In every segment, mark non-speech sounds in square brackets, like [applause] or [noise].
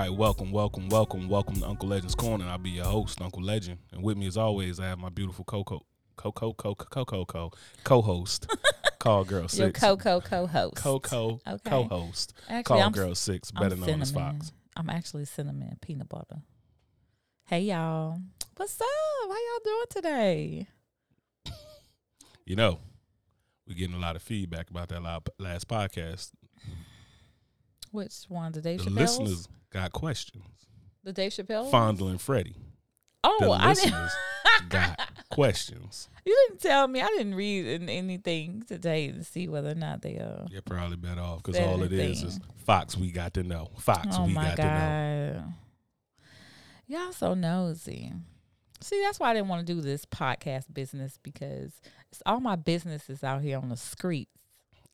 right, welcome, welcome, welcome, welcome to Uncle Legend's Corner. I'll be your host, Uncle Legend, and with me as always, I have my beautiful Coco, Coco, Coco, Coco, Coco, co-host, [laughs] Call Girl Your Coco co-host. Coco, Okay. co-host, Actually, Call I'm, Girl Six, I'm better known as. Fox. I'm actually cinnamon peanut butter. Hey y'all. What's up? How y'all doing today? You know, we're getting a lot of feedback about that last podcast. Which one? The Dave Chappelle. The Chappelle's? listeners got questions. The Dave Chappelle? Fondling Freddie. Oh, The I listeners [laughs] got questions. You didn't tell me. I didn't read in anything today to see whether or not they uh. You're probably better off because all it is is. Fox. We got to know. Fox. oh we my got to know. god. Y'all so nosy. See, that's why I didn't want to do this podcast business because it's all my businesses out here on the streets,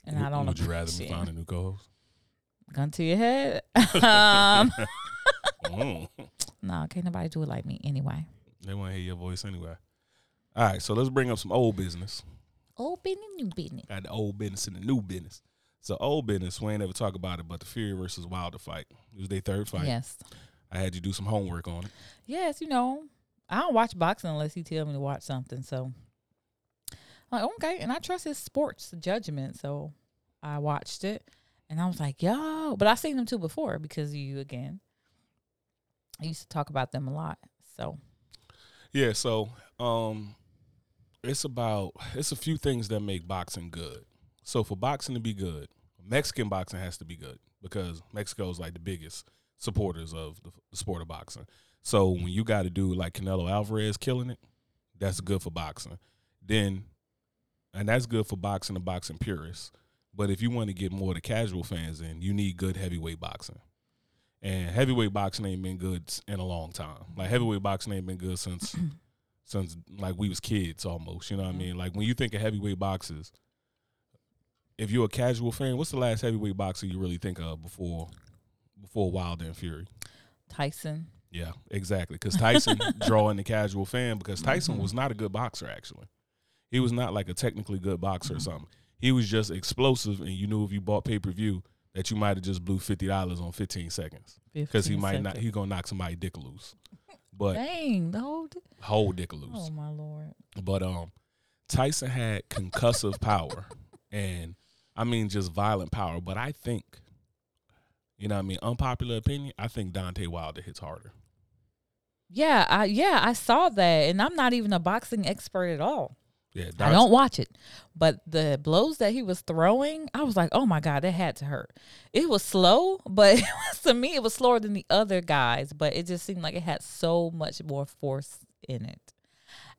and I don't Would you rather me find a new co-host? Gun to your head. [laughs] um, Mm. no, can't nobody do it like me anyway. They want to hear your voice anyway. All right, so let's bring up some old business. Old business, new business. Got the old business and the new business. So old business, we ain't ever talk about it, but the Fury versus Wilder fight. It was their third fight. Yes, I had you do some homework on it. yes. You know, I don't watch boxing unless he tell me to watch something. So, I'm like, okay, and I trust his sports judgment. So, I watched it, and I was like, yo, but I've seen them too before because you again. I used to talk about them a lot. So, Yeah, so um it's about it's a few things that make boxing good. So for boxing to be good, Mexican boxing has to be good because Mexico is like the biggest supporters of the, the sport of boxing. So when you got to do like Canelo Alvarez killing it, that's good for boxing. Then and that's good for boxing and boxing purists. But if you want to get more of the casual fans in, you need good heavyweight boxing. And heavyweight boxing ain't been good in a long time. Like heavyweight boxing ain't been good since [clears throat] since like we was kids almost. You know what I mean? Like when you think of heavyweight boxers, if you're a casual fan, what's the last heavyweight boxer you really think of before before Wilder and Fury? Tyson. Yeah, exactly. Because Tyson [laughs] drawing the casual fan because Tyson Mhm. was not a good boxer actually. He was not like a technically good boxer or Mhm. something. He was just explosive, and you knew if you bought pay per view that you might have just blew fifty dollars on fifteen seconds because he 15 might not. seconds. He gonna knock somebody dick loose, but Dang, the whole. di- whole dick loose. Oh my lord. But um, Tyson had concussive power, and I mean just violent power. But I think, you know, what I mean, unpopular opinion. I think Deontay Wilder hits harder. Yeah, I yeah, I saw that, and I'm not even a boxing expert at all. Yeah, I don't watch it, but the blows that he was throwing, I was like, oh my god, that had to hurt. It was slow, [laughs] but was, to me, it was slower than the other guys, but it just seemed like it had so much more force in it,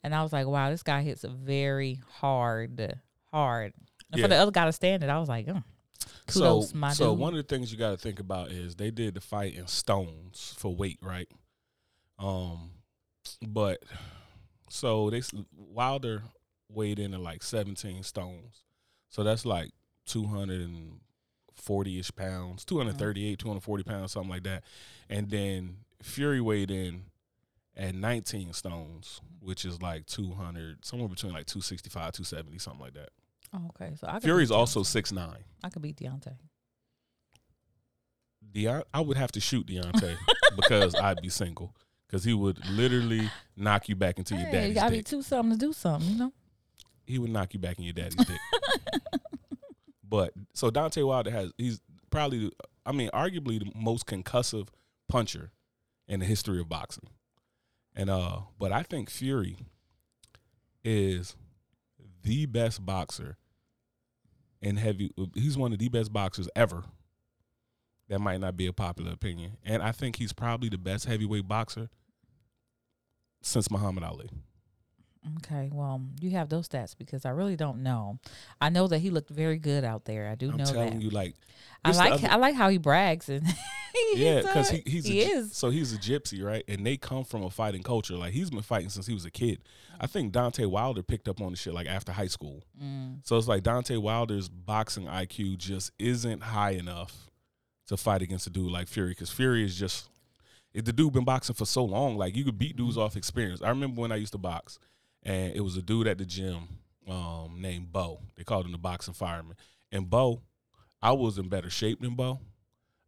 and I was like, wow, this guy hits very hard, hard. And Yeah. for the other guy to stand it, I was like, oh, kudos, so, so dude. one of the things you got to think about is they did the fight in stones for weight, right? Um, but so they Wilder weighed in at like seventeen stones, so that's like two hundred and forty ish pounds, two hundred thirty eight, two hundred forty pounds, something like that, and then Fury weighed in at nineteen stones, which is like two hundred, somewhere between like 265, 270, something like that. oh, okay, so I Fury's also six nine. I could beat Deontay. Deont- I would have to shoot Deontay [laughs] because I'd be single. Because he would literally knock you back into your Hey, you daddy's gotta be two something to do something, you know. He would knock you back in your daddy's dick. [laughs] But so Deontay Wilder has he's probably I mean arguably the most concussive puncher in the history of boxing. And uh but I think Fury is the best boxer in heavy he's one of the best boxers ever. That might not be a popular opinion. And I think he's probably the best heavyweight boxer since Muhammad Ali. Okay, well, you have those stats because I really don't know. I know that he looked very good out there. I do I'm know telling that. you, like I like other- I like how he brags and [laughs] yeah, because uh, he, he's a, he gy- is. so he's a gypsy, right? And they come from a fighting culture. Like he's been fighting since he was a kid. I think Deontay Wilder picked up on the shit like after high school. Mm, So it's like Deontay Wilder's boxing IQ just isn't high enough to fight against a dude like Fury because Fury is just If the dude been boxing for so long, like you could beat dudes off experience. I remember when I used to box, and it was a dude at the gym um, named Bo. They called him the boxing fireman. And Bo, I was in better shape than Bo.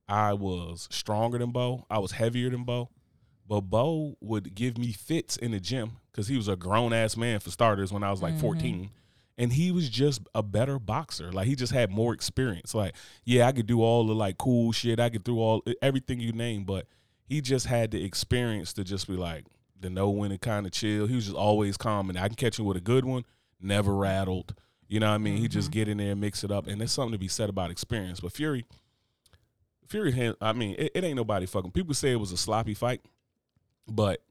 I was stronger than Bo. I was heavier than Bo. But Bo would give me fits in the gym because he was a grown ass man for starters when I was like Mm-hmm. 14. And he was just a better boxer. Like he just had more experience. Like, yeah, I could do all the like cool shit. I could do all everything you name, but he just had the experience to just be like know when to kind of chill. He was just always calm and I can catch him with a good one, never rattled. You know what I mean? He just mm-hmm. get in there and mix it up. And there's something to be said about experience. But Fury, Fury, I mean, it, it ain't nobody fucking. People say it was a sloppy fight, but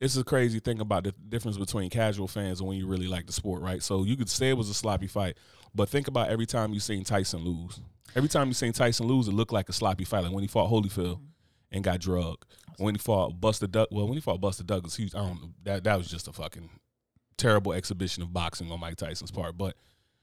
it's a crazy thing about the difference between casual fans and when you really like the sport, right? So you could say it was a sloppy fight, but think about every time you seen Tyson lose. Every time you seen Tyson lose, it looked like a sloppy fight. Like when he fought Holyfield and got drugged. When he fought Buster Doug, well, when he fought Buster Douglas, he was, I don't know, that that was just a fucking terrible exhibition of boxing on Mike Tyson's part. But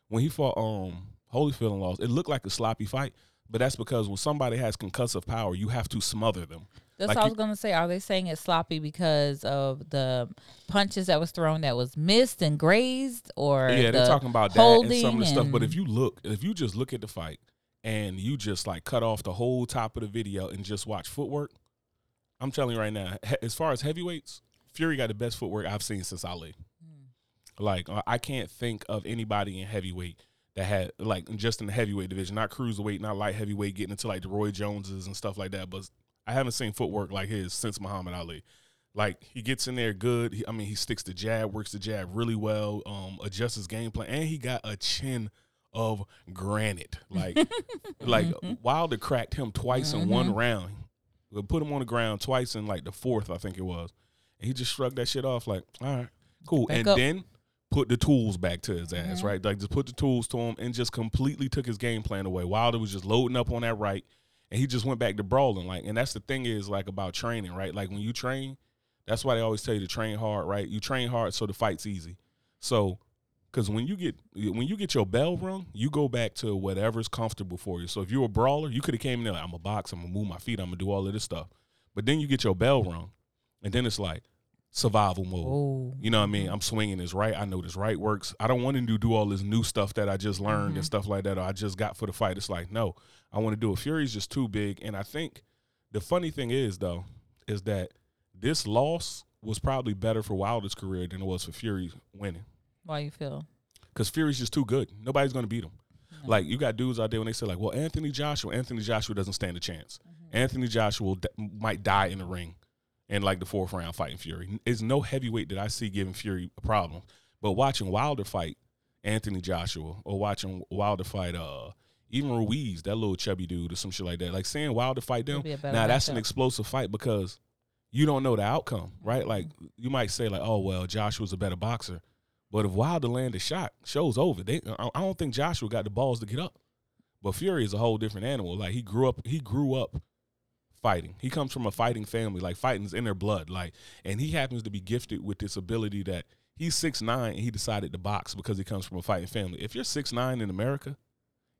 when he fought um Holyfield and lost, it looked like a sloppy fight. But that's because when somebody has concussive power, you have to smother them. That's Like what I you- was gonna say. Are they saying it's sloppy because of the punches that was thrown that was missed and grazed, or yeah, they're talking about that and some of the stuff. But if you look, if you just look at the fight and you just like cut off the whole top of the video and just watch footwork, I'm telling you right now, he- as far as heavyweights, Fury got the best footwork I've seen since Ali. Like uh, I can't think of anybody in heavyweight that had like just in the heavyweight division, not cruiserweight, not light heavyweight, getting into like the Roy Joneses and stuff like that. But I haven't seen footwork like his since Muhammad Ali. Like he gets in there good. He, I mean, he sticks the jab, works the jab really well, um, adjusts his game plan, and he got a chin of granite. Like, [laughs] like mm-hmm. Wilder cracked him twice in one mm-hmm. round. We put him on the ground twice in like the fourth, I think it was. And he just shrugged that shit off, like, all right, cool. Back and up. then put the tools back to his ass, right? Like just put the tools to him and just completely took his game plan away. Wilder was just loading up on that right, and he just went back to brawling. Like, and that's the thing is like about training, right? Like when you train, that's why they always tell you to train hard, right? You train hard so the fight's easy. So, because when you get when you get your bell rung, you go back to whatever's comfortable for you. So if you're a brawler, you could have came in there like I'm a box, I'm gonna move my feet, I'm gonna do all of this stuff. But then you get your bell rung, and then it's like survival mode. Oh, You know what I mean? I'm swinging this right. I know this right works. I don't want to do, do all this new stuff that I just learned and mm-hmm. stuff like that or I just got for the fight. It's like, no, I want to do it. Fury's just too big. And I think the funny thing is, though, is that this loss was probably better for Wilder's career than it was for Fury winning. Why you feel? Because Fury's just too good. Nobody's going to beat him. Like, you got dudes out there when they say, like, well, Anthony Joshua, Anthony Joshua doesn't stand a chance. Anthony Joshua d- might die in the ring in like the fourth round fighting Fury. There's no heavyweight that I see giving Fury a problem. But watching Wilder fight Anthony Joshua or watching Wilder fight uh even Ruiz, that little chubby dude or some shit like that. Like seeing Wilder fight them, It'll be a better now that's an explosive fight because you don't know the outcome, right? Mm-hmm. Like you might say like, oh well, Joshua's a better boxer. But if Wilder land a shot, show's over. They, I don't think Joshua got the balls to get up. But Fury is a whole different animal. Like he grew up, he grew up fighting. He comes from a fighting family. Like fighting's in their blood. Like, and he happens to be gifted with this ability that he's six nine and he decided to box because he comes from a fighting family. If you're six nine in America,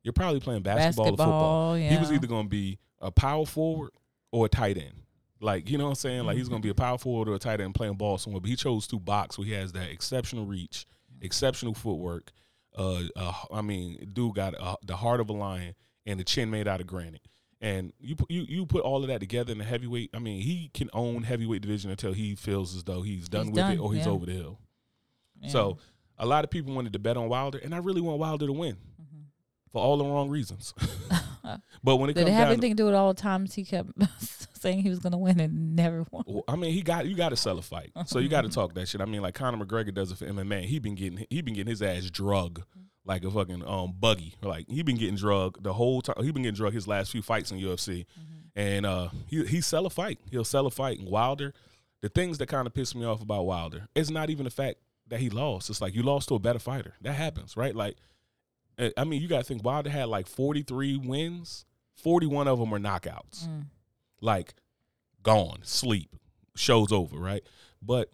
you're probably playing basketball, or football. Basketball, He was either going to be a power forward or a tight end. Like, you know what I'm saying? Like, he's going to be a power forward or a tight end playing ball somewhere. But he chose to box where he has that exceptional reach, exceptional footwork. Uh, uh I mean, dude got uh, the heart of a lion and the chin made out of granite. And you you you put all of that together in the heavyweight. I mean, he can own heavyweight division until he feels as though he's done He's with it or he's yeah. over the hill. Yeah. So a lot of people wanted to bet on Wilder, and I really want Wilder to win Mm-hmm. for all the wrong reasons. [laughs] but when it did it have anything to do with all the times he kept [laughs] saying he was going to win and never won? Well, I mean, he got you got to sell a fight, so you got to [laughs] talk that shit. I mean, like Conor McGregor does it for MMA. He been getting he been getting his ass drug like a fucking um buggy. Like he been getting drug the whole time. He been getting drug his last few fights in UFC, and uh he he sell a fight. He'll sell a fight. And Wilder, the things that kind of piss me off about Wilder, it's not even the fact that he lost. It's like you lost to a better fighter. That happens, right? Like, uh, I mean, you got to think Wilder had like forty three wins. Forty one of them are knockouts. Like gone, sleep, show's over, right? But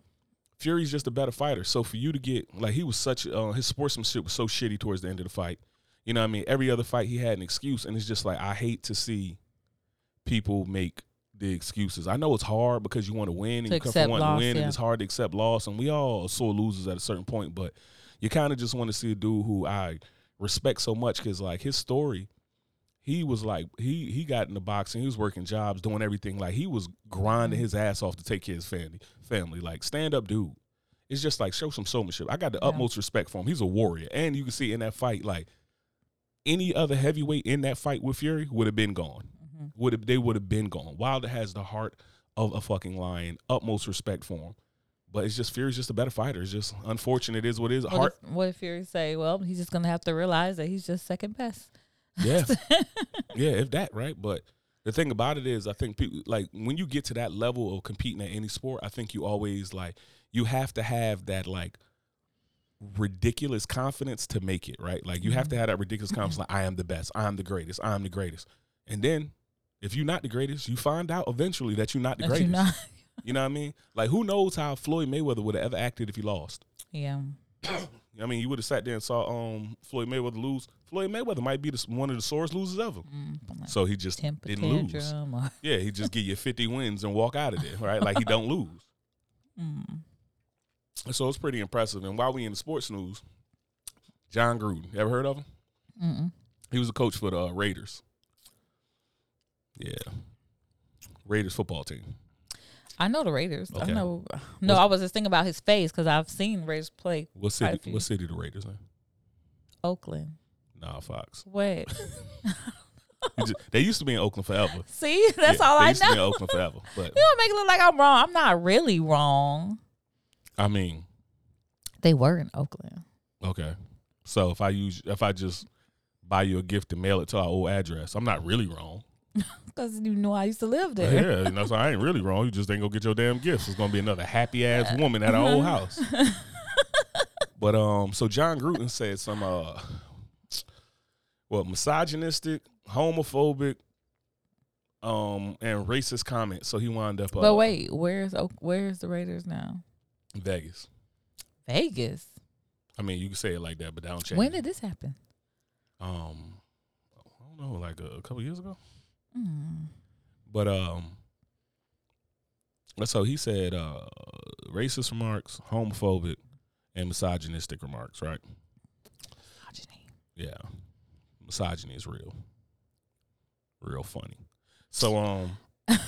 Fury's just a better fighter. So for you to get like he was such uh, his sportsmanship was so shitty towards the end of the fight. You know what I mean? Every other fight he had an excuse, and it's just like I hate to see people make the excuses. I know it's hard because you want to win and To you come from wanting loss, to win, yeah. and it's hard to accept loss. And we all are sore losers at a certain point, but you kind of just want to see a dude who I respect so much because like his story, he was like he he got into boxing, he was working jobs, doing everything. Like he was grinding his ass off to take care of his family. Family, like stand up dude. It's just like show some showmanship. I got the Yeah. utmost respect for him. He's a warrior, and you can see in that fight like any other heavyweight in that fight with Fury would have been gone. Mhm. Would have they would have been gone. Wilder has the heart of a fucking lion. Utmost respect for him. But it's just Fury's just a better fighter. It's just unfortunate. It is what it is. What Heart, if, what if Fury say, well, he's just gonna have to realize that he's just second best. yeah, [laughs] yeah. If that right, but the thing about it is, I think people like when you get to that level of competing at any sport, I think you always like you have to have that like ridiculous confidence to make it right. Like you have to mm-hmm. have that ridiculous confidence. Like I am the best. I am the greatest. I am the greatest. And then if you're not the greatest, you find out eventually that you're not the That greatest. not. You know what I mean? Like who knows how Floyd Mayweather would have ever acted if he lost? Yeah. [coughs] I mean, you would have sat there and saw um Floyd Mayweather lose. Floyd Mayweather might be the, one of the sorest losers ever. Mm, like So he just didn't lose. or [laughs] Yeah, he just give you 50 wins and walk out of there, right? Like he don't lose. mm. So it's pretty impressive. And while we in the sports news, Jon Gruden, you ever heard of him? Mm-mm. He was a coach for the uh, Raiders. Yeah, Raiders football team. I know the Raiders. I know. No, What's- I was just thinking about his face because I've seen Raiders play What city? What city the Raiders in? Oakland. Nah, Fox. What? [laughs] Just- they used to be in Oakland forever. [laughs] See, that's Yeah, all they I used To be in know. Oakland forever, [laughs] but You don't make it look like I'm wrong. I'm not really wrong. I mean, They were in Oakland. okay. So if I use, if I just buy you a gift and mail it to our old address, I'm not really wrong. [laughs] Because you know I used to live there. Yeah, you know, so I ain't really wrong. You just ain't gonna get your damn gifts. It's gonna be another happy ass woman at our old house. [laughs] but um, so Jon Gruden said some uh, what misogynistic, homophobic, um, and racist comments. So he wound up. Uh, But wait, where's where's the Raiders now? Vegas. Vegas. I mean, you can say it like that, but that don't change. When did this happen? um, I don't know, like a, a couple years ago. Mm. But um, so he said uh, racist remarks, homophobic, and misogynistic remarks. Right? Misogyny. Yeah, misogyny is real, real funny. So um, [laughs]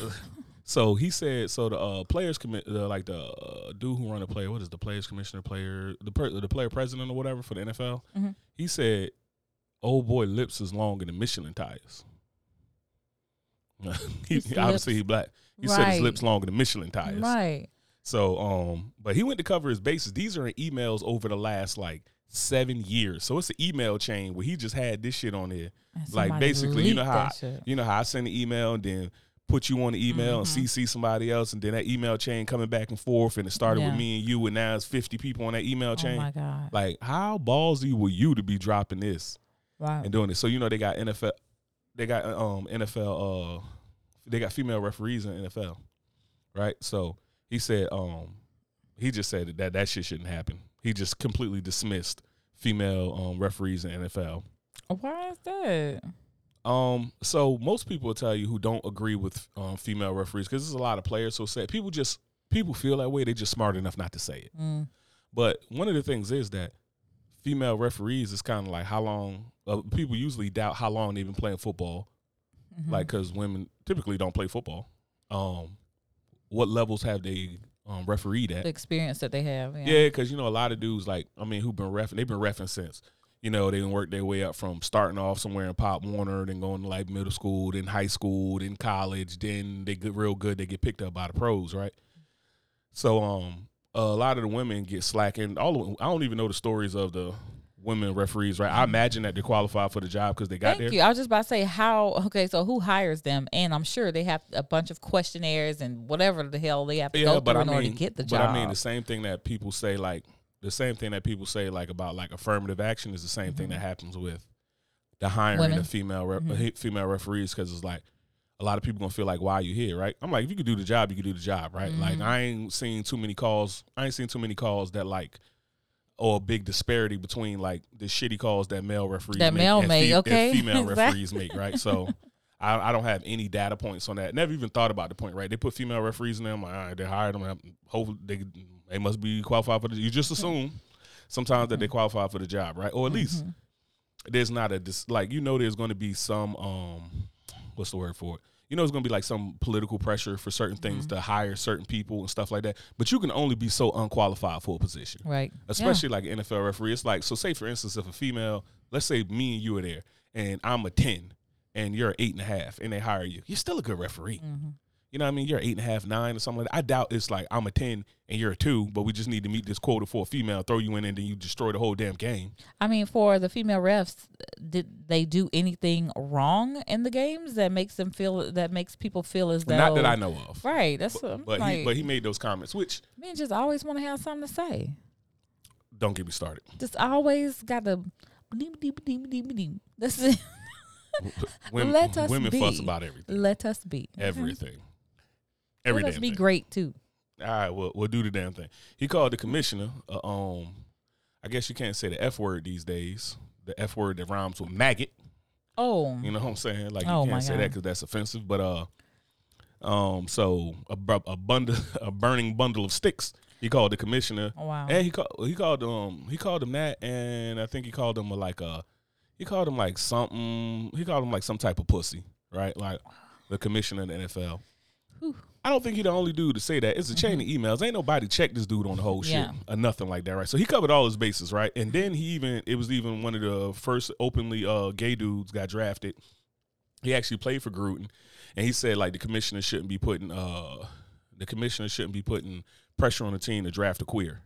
so he said so the uh, players commit the, like the uh, dude who run the player. What is the players commissioner? Player the per, the player president or whatever for the NFL. Mhm. He said, "Old boy lips is longer than Michelin tires." He, [laughs] obviously he black. He said his lips longer than Michelin tires. Right. So, um, but he went to cover his bases. These are in emails over the last like seven years. So it's an email chain where he just had this shit on there. Like basically, you know how shit. you know how I send an email and then put you on the email Mhm. and CC somebody else, and then that email chain coming back and forth, and it started with me and you, and now it's fifty people on that email Oh chain. my god. Like, how ballsy were you to be dropping this Right. and doing this? So you know they got NFL, they got um NFL, uh, they got female referees in NFL, right? So he said, um, he just said that that shit shouldn't happen. He just completely dismissed female um referees in NFL. Why is that? Um, so most people will tell you who don't agree with um, female referees because there's a lot of players who say people just people feel that way. They just smart enough not to say it. Mm. But one of the things is that female referees is kind of like how long uh, people usually doubt how long they've been playing football. Mhm. Like because women typically don't play football. Um, what levels have they um, refereed at? the experience that they have. Yeah. Yeah, because you know a lot of dudes like I mean who've been ref they've been refing since you know they work their way up from starting off somewhere in Pop Warner, then going to like middle school, then high school, then college, then they get real good, they get picked up by the pros, right? So um a lot of the women get slack, and all of, I don't even know the stories of the women referees, right? I imagine that they qualify for the job because they got Thank there. you. I was just about to say how. Okay, so who hires them? And I'm sure they have a bunch of questionnaires and whatever the hell they have to go through in order to get the but job. I mean the same thing that people say like the same thing that people say like about like affirmative action is the same thing that happens with the hiring Women. of female re- Mhm. female referees because it's like a lot of people gonna feel like why are you here right I'm like if you could do the job you could do the job right like Mhm. I ain't seen too many calls I ain't seen too many calls that like or a big disparity between like the shitty calls that male referees That make male and make, and okay? female [laughs] referees make right so I, I don't have any data points on that. Never even thought about the point. Right? They put female referees in there. I'm like, all right, they hired them. Hopefully, they they must be qualified for the. You just assume sometimes that they qualify for the job, right? Or at least Mm-hmm. there's not a dis- like you know there's going to be some um what's the word for it you know it's going to be like some political pressure for certain things Mm-hmm. to hire certain people and stuff like that but you can only be so unqualified for a position Right. especially like an NFL referee it's like so say for instance if a female let's say me and you are there and I'm a 10 and you're an eight and a half and they hire you you're still a good referee Mm-hmm. You know what I mean? You're eight and a half, nine, or something like that. I doubt it's like I'm a ten and you're a two, but we just need to meet this quota for a female, throw you in, and then you destroy the whole damn game. I mean, for the female refs, did they do anything wrong in the games that makes them feel that makes people feel as though Not that I know of. Right. That's I'm But like. he but he made those comments, which men just always want to have something to say. don't get me started. Just always got to. That's it. Women, Let us women fuss be. about everything, Let us be. everything, every Let us be thing. great too. All right, we'll we'll do the damn thing. He called the commissioner. Uh, um, I guess you can't say the f word these days. The f word that rhymes with maggot. Oh, You know what I'm saying? Like Oh, you my can't say that because that's offensive. But uh, um, so a a bundle, [laughs] a burning bundle of sticks. He called the commissioner, oh wow. and he called he called um he called him that, and I think he called him a, like a he called him like something. He called him like some type of pussy, right? Like the commissioner in the NFL. Whew. Mm-hmm. I don't think he the only dude to say that. It's a chain of emails. Ain't nobody checked this dude on the whole shit or nothing like that, right? So he covered all his bases, right? And then he even it was even one of the first openly uh gay dudes got drafted. He actually played for Gruden, and he said like the commissioner shouldn't be putting uh the commissioner shouldn't be putting pressure on the team to draft a queer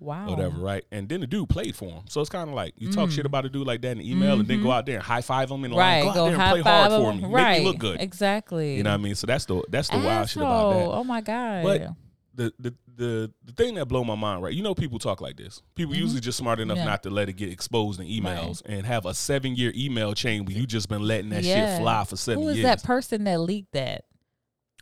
Wow. whatever, right? And then the dude played for him, so it's kind of like you talk Mm. shit about a dude like that in the email, and then go out there and high five him and Right. like, Go go out there and play hard five for him. me, Right. make me look good. Exactly. You know what I mean? So that's the that's the wild shit about that. Oh my god. But the, the the the thing that blow my mind, right? You know, people talk like this. People usually just smart enough Mm-hmm. Yeah. not to let it get exposed in emails and have a seven year email chain where you just been letting that Yeah. shit fly for seven who is years. that person that leaked that?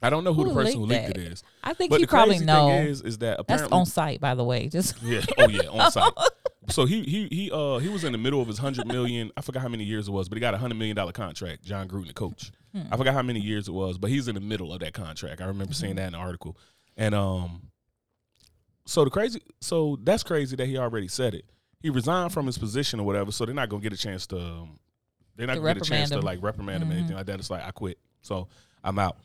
I don't know who, who the person who leaked leaked that? it is. I think But he the probably crazy know. thing is, is that That's apparently on site, by the way. Just Yeah. Oh yeah, on site. [laughs] So he he he uh he was in the middle of his hundred million. I forgot how many years it was, but he got a hundred million dollar contract. Jon Gruden, the coach. Hmm. I forgot how many years it was, but he's in the middle of that contract. I remember seeing Mm-hmm. that in the article. And um, so the crazy, so that's crazy that he already said it. He resigned from his position or whatever, so they're not gonna get a chance to. Um, they're not To gonna get a chance reprimand to like reprimand him or Mhm. anything like that. It's like I quit, so I'm out.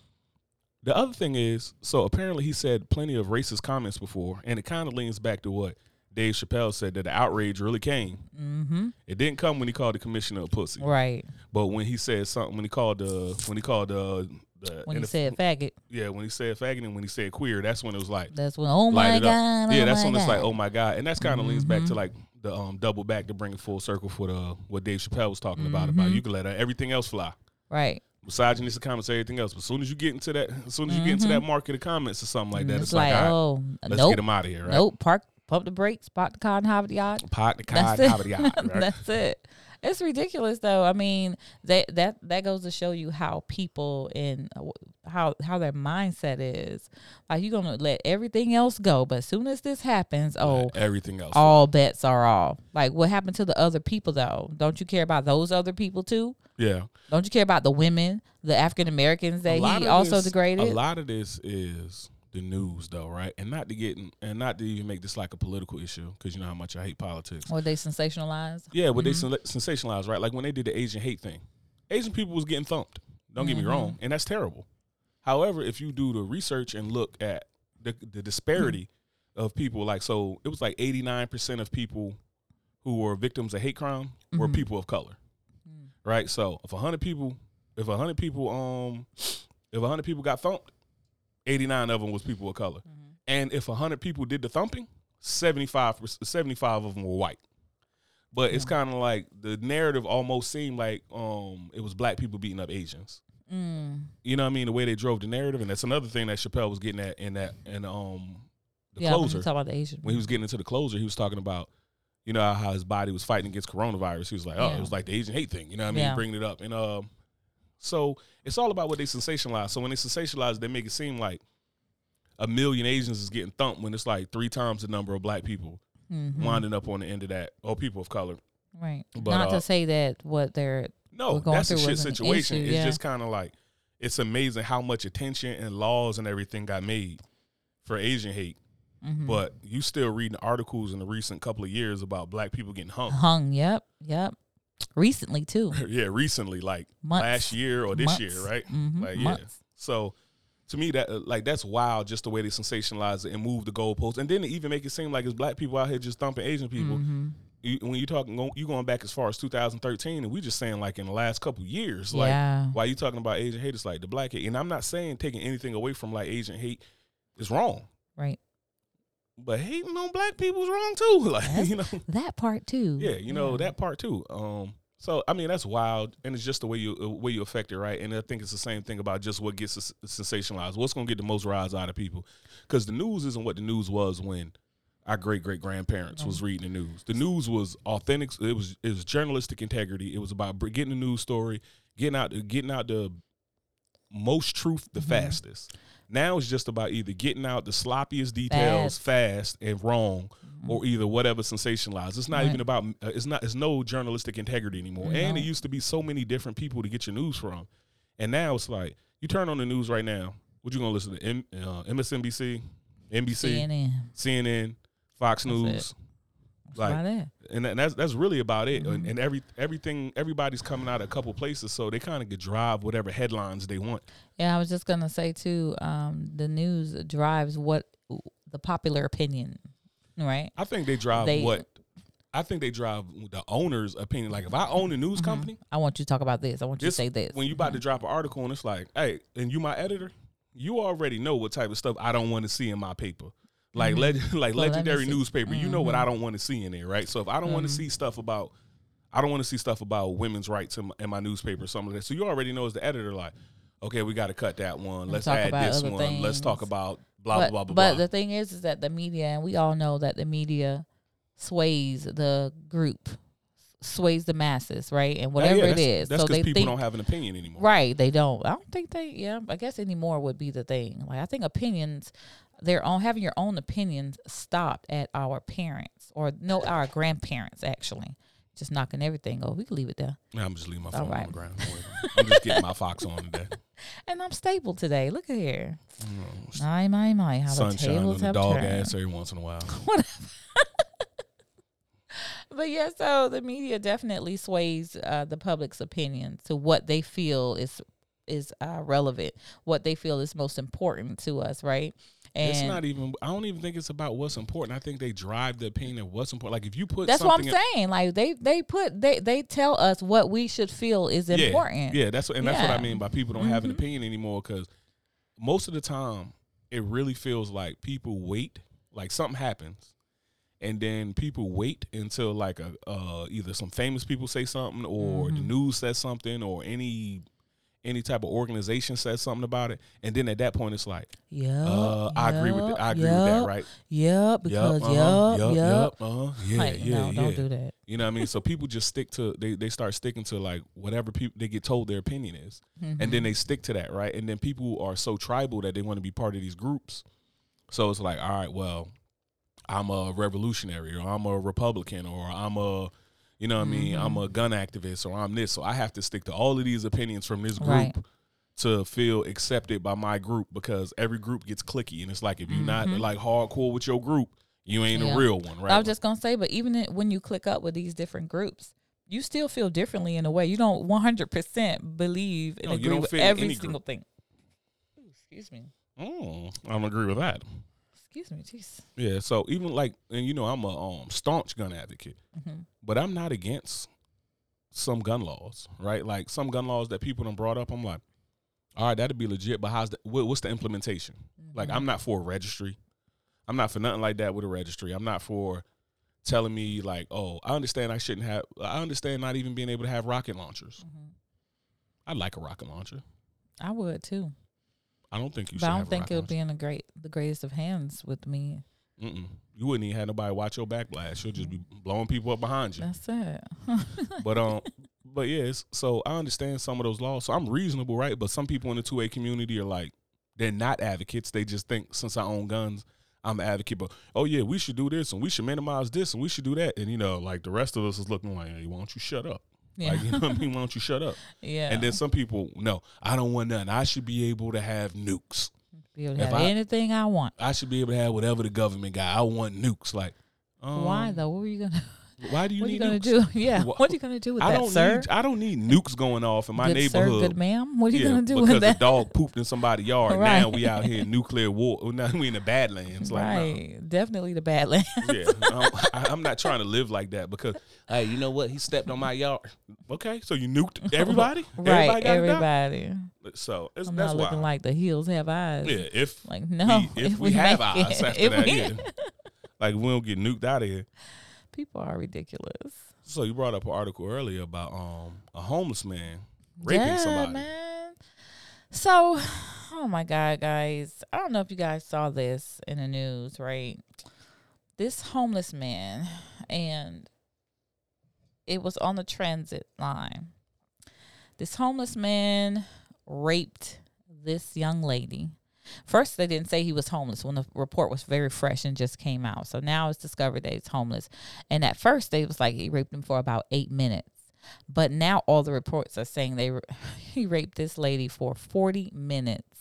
The other thing is, so apparently he said plenty of racist comments before, and it kind of leans back to what Dave Chappelle said that the outrage really came. mm-hmm. It didn't come when he called the commissioner a pussy, right but when he said something, when he called the, when he called the, the when he NFL said faggot. yeah, when he said faggot and when he said queer, that's when it was like That's when. Oh my god. yeah, oh that's when it's like oh my god, and that's kind of leans back to like the um double back to bring it full circle for the what Dave Chappelle was talking about about Mhm. you can let everything else fly. Right. Misogynistic comments, everything else. But as soon as you get into that, as soon as you get into Mhm. that market of comments or something like that, it's, it's, like, like, right, oh, let's nope, get them out of here, right? nope. Park, pump the brakes, park the car, and have the yard. Park the car, That's and have it [laughs] out, right? That's it. It's ridiculous, though. I mean, that that that goes to show you how people and uh, how how their mindset is. Like you're gonna let everything else go, but as soon as this happens, oh, everything else. all bets are off. Like what happened to the other people though? Don't you care about those other people too? yeah. Don't you care about the women, the African Americans that he also this- degraded? A lot of this is the news, though, right? And not to get and not to even make this like a political issue, because you know how much I hate politics. Or they sensationalized? Yeah, but Mm-hmm. they sen- sensationalized, right? Like when they did the Asian hate thing, Asian people was getting thumped. Don't get me Mm-hmm. wrong, and that's terrible. However, if you do the research and look at the the disparity of people, like so, it was like eighty nine percent of people who were victims of hate crime were Mhm. people of color, Mm. right? So if hundred people, if hundred people, um, if hundred people got thumped, eighty nine of them was people of color, Mm-hmm. and if hundred people did the thumping, 75, 75 of them were white. But it's kind of like the narrative almost seemed like um it was black people beating up Asians. Mm. You know what I mean? The way they drove the narrative, and that's another thing that Chappelle was getting at in that in um the Yeah, closer talk about the Asian. when he was getting into the closer, he was talking about you know how his body was fighting against coronavirus. He was like, oh, Yeah. it was like the Asian hate thing. You know what I mean? Yeah. Bringing it up, and um, so it's all about what they sensationalize. So when they sensationalize, they make it seem like a million Asians is getting thumped when it's like three times the number of black people Mhm. winding up on the end of that, or people of color. Right. But, Not uh, to say that what they're No, that's a shit situation. issue, it's just kind of like it's amazing how much attention and laws and everything got made for Asian hate. Mhm. But you still reading articles in the recent couple of years about black people getting hung. hung. Yep, yep. Recently too. [laughs] yeah, recently, like Months. last year or this Months. year, right? Mhm, Like, yeah. months. So to me, that uh, like that's wild, just the way they sensationalize it and move the goalposts, and then even make it seem like it's black people out here just thumping Asian people. Mhm. You, when you talking, you going back as far as 2013, and we just saying like in the last couple years, like Yeah. why you talking about Asian hate? It's like the black hate, and I'm not saying taking anything away from like Asian hate is wrong, Right. But hating on black people is wrong too. [laughs] Like That's- you know, That part too. yeah, you know that part too. Um, so I mean that's wild, and it's just the way you uh, way you affect it, right? And I think it's the same thing about just what gets s- sensationalized. What's going to get the most rise out of people? Because the news isn't what the news was when our great great grandparents was reading the news. The news was authentic. It was it was journalistic integrity. It was about getting the news story, getting out getting out the most truth the fastest. Now it's just about either getting out the sloppiest details fast, and wrong, or either whatever sensationalized. It's not Right. even about. Uh, it's not. It's no journalistic integrity anymore. And it used to be so many different people to get your news from, and now it's like you turn on the news right now. What you gonna listen to? M, uh, MSNBC, NBC, CNN. CNN, Fox News. That's Like, and that- that's that's really about it. And, Mhm. and every everything everybody's coming out of a couple places, so they kind of get drive whatever headlines they want. Yeah, I was just gonna say too. Um, the news drives what the popular opinion, right? I think they drive They- what. I think they drive the owner's opinion. Like if I own a news Mhm. company, I want you to talk about this. I want you This- to say this. when you about to drop an article and it's like, hey, and you my editor, you already know what type of stuff I don't want to see in my paper. Like Mhm. leg, [laughs] like Well, legendary newspaper, you know what Mhm. I don't want to see in there, right? So if I don't want Mhm. to see stuff about, I don't want to see stuff about women's rights in my, in my newspaper, something like that. So you already know as the editor, like, okay, we got to cut that one. Let's add this one. Let's talk about blah but, blah blah blah but the thing is, is that the media, and we all know that the media sways the group, sways the masses, right? And whatever yeah, it that's- is, That's so they people think don't have an opinion anymore. Right, they don't. I don't think they. Yeah, I guess anymore would be the thing. Like I think opinions, their own having your own opinions stopped at our parents or no, our grandparents actually. Just knocking everything over. We can leave it there. Nah, I'm just leaving my phone on the ground. Don't worry about it. I'm just getting my Fox on today. [laughs] And I'm stable today. Look at here. Mm, My my my. How Sunshine on tables the have dog turned. ass every once in a while. [laughs] [laughs] But yeah, so the media definitely sways uh, the public's opinion to what they feel is is uh, relevant, what they feel is most important to us, right? And it's not even. I don't even think it's about what's important. I think they drive the opinion of what's important. Like if you put That's what I'm saying. Like they they put they they tell us what we should feel is yeah, important. Yeah, that's what, and that's what I mean by people don't have an Mhm. opinion anymore. Because most of the time, it really feels like people wait. Like something happens, and then people wait until like a uh, either some famous people say something, or the Mhm. news says something, or any any type of organization says something about it, and then at that point, it's like, Yeah. uh, I agree with that. I agree with that, right? Yeah, because yeah, uh-huh, yeah. yup, yup, uh-huh, yeah, like, yeah, no, yeah. don't do that. You know what I mean? So people just stick to they they start sticking to like whatever people they get told their opinion is, and Mm-hmm. then they stick to that, right? And then people are so tribal that they want to be part of these groups. So it's like, all right, well, I'm a revolutionary, or I'm a Republican, or I'm a, you know what I mean? I'm Mhm. a gun activist, or I'm this. So I have to stick to all of these opinions from this group. Right. To feel accepted by my group because every group gets clicky and it's like if you're not Mhm. like hardcore with your group, you ain't Yeah. a real one, right? I was just gonna say, but even when you click up with these different groups, you still feel differently in a way. You don't 100 percent believe and No, agree with every single thing. Ooh, excuse me. Mm, I don't agree with that. Excuse me. Jeez. Yeah, so even like, and you know, I'm a um, staunch gun advocate, hmm but I'm not against some gun laws, right? Like some gun laws that people have brought up, I'm like, all right, that'd be legit, but how's the what, what's the implementation? Like, Mm-hmm. I'm not for a registry. I'm not for nothing like that with a registry. I'm not for telling me like, oh, I understand I shouldn't have. I understand not even being able to have rocket launchers. Mm-hmm. I'd like a rocket launcher. I would too, I don't think you but I don't think it would be in the great, the greatest of hands with me. Mm-mm. You wouldn't even have nobody watch your back blast. You'll just be blowing people up behind you. That's it. [laughs] But um, but yes. So I understand some of those laws. So I'm reasonable, right? But some people in the two A community are like, they're not advocates. They just think since I own guns, I'm an advocate. But oh yeah, we should do this and we should minimize this and we should do that. And you know, like the rest of us is looking like, hey, why don't you shut up? Yeah. Like, you know what I [laughs] mean? Why don't you shut up? yeah. And then some people, no, I don't want nothing. I should be able to have nukes. be able to if have I- anything I want. I should be able to have whatever the government got. I want nukes. Like, um, Why though? What were you gonna? Why do you what are you need gonna nukes? do? [laughs] Yeah. Wha- What are you gonna do with I that, don't sir? need. I don't need nukes going off in my good sir, neighborhood. good ma'am. What are you yeah, gonna do because with that? a dog pooped in somebody's yard. [laughs] Right. Now we out here in nuclear war. Now we in the Badlands. Like, no. right. Definitely the Badlands. [laughs] yeah, I'm, I'm not trying to live like that because, hey, you know what? He stepped on my yard. Okay, so you nuked everybody. right. Everybody. Everybody. So it's, I'm that's not why. looking like the Hills Have Eyes. yeah, if Like no. we, if, we, have eyes it- after if that, we- yeah. like we don't get nuked out of here. People are ridiculous. So you brought up an article earlier about um a homeless man raping yeah, somebody. man. So, oh my God, guys. I don't know if you guys saw this in the news, right? This homeless man, and it was on the transit line. This homeless man raped this young lady. First, they didn't say he was homeless when the report was very fresh and just came out. So now it's discovered that he's homeless. And at first, they was like he raped him for about eight minutes. But now all the reports are saying they [laughs] he raped this lady for 40 minutes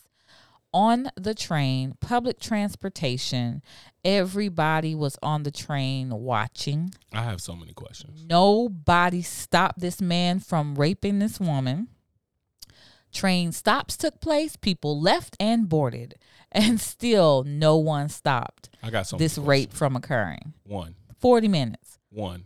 on the train, public transportation. Everybody was on the train watching. I have so many questions. Nobody stopped this man from raping this woman. Train stops took place, people left and boarded, [laughs] and still no one stopped I got some. this rape from occurring. One, 40 minutes, one.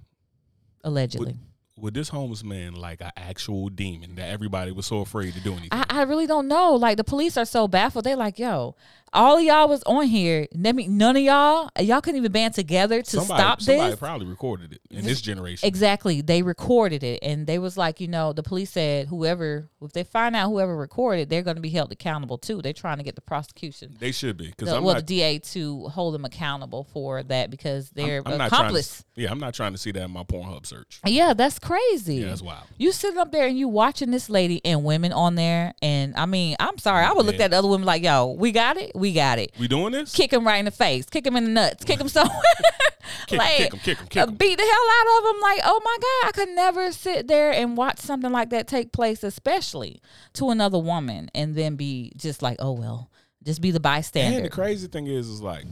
allegedly. Would this homeless man like an actual demon that everybody was so afraid to do anything? I, I really don't know. Like the police are so baffled. They're like, yo, all of y'all was on here. Let me none of y'all, y'all couldn't even band together to somebody, stop this. somebody probably recorded it in this generation. Exactly. They recorded it and they was like, you know, the police said whoever if they find out whoever recorded, they're gonna be held accountable too. They're trying to get the prosecution. They should be because I'm well, not. the DA to hold them accountable for that because they're I'm not trying to, accomplice. yeah, I'm not trying to see that in my Pornhub search. Yeah, that's crazy. Yeah, that's wild. You sitting up there and you watching this lady and women on there, and I mean, I'm sorry, I would look at the other women like, "Yo, we got it, we got it." We doing this? Kick him right in the face, kick him in the nuts, kick him somewhere, [laughs] Kick, like kick him, kick him, kick him. beat the hell out of him. Like, oh my god, I could never sit there and watch something like that take place, especially to another woman, and then be just like, "Oh well, just be the bystander." And the crazy thing is, is like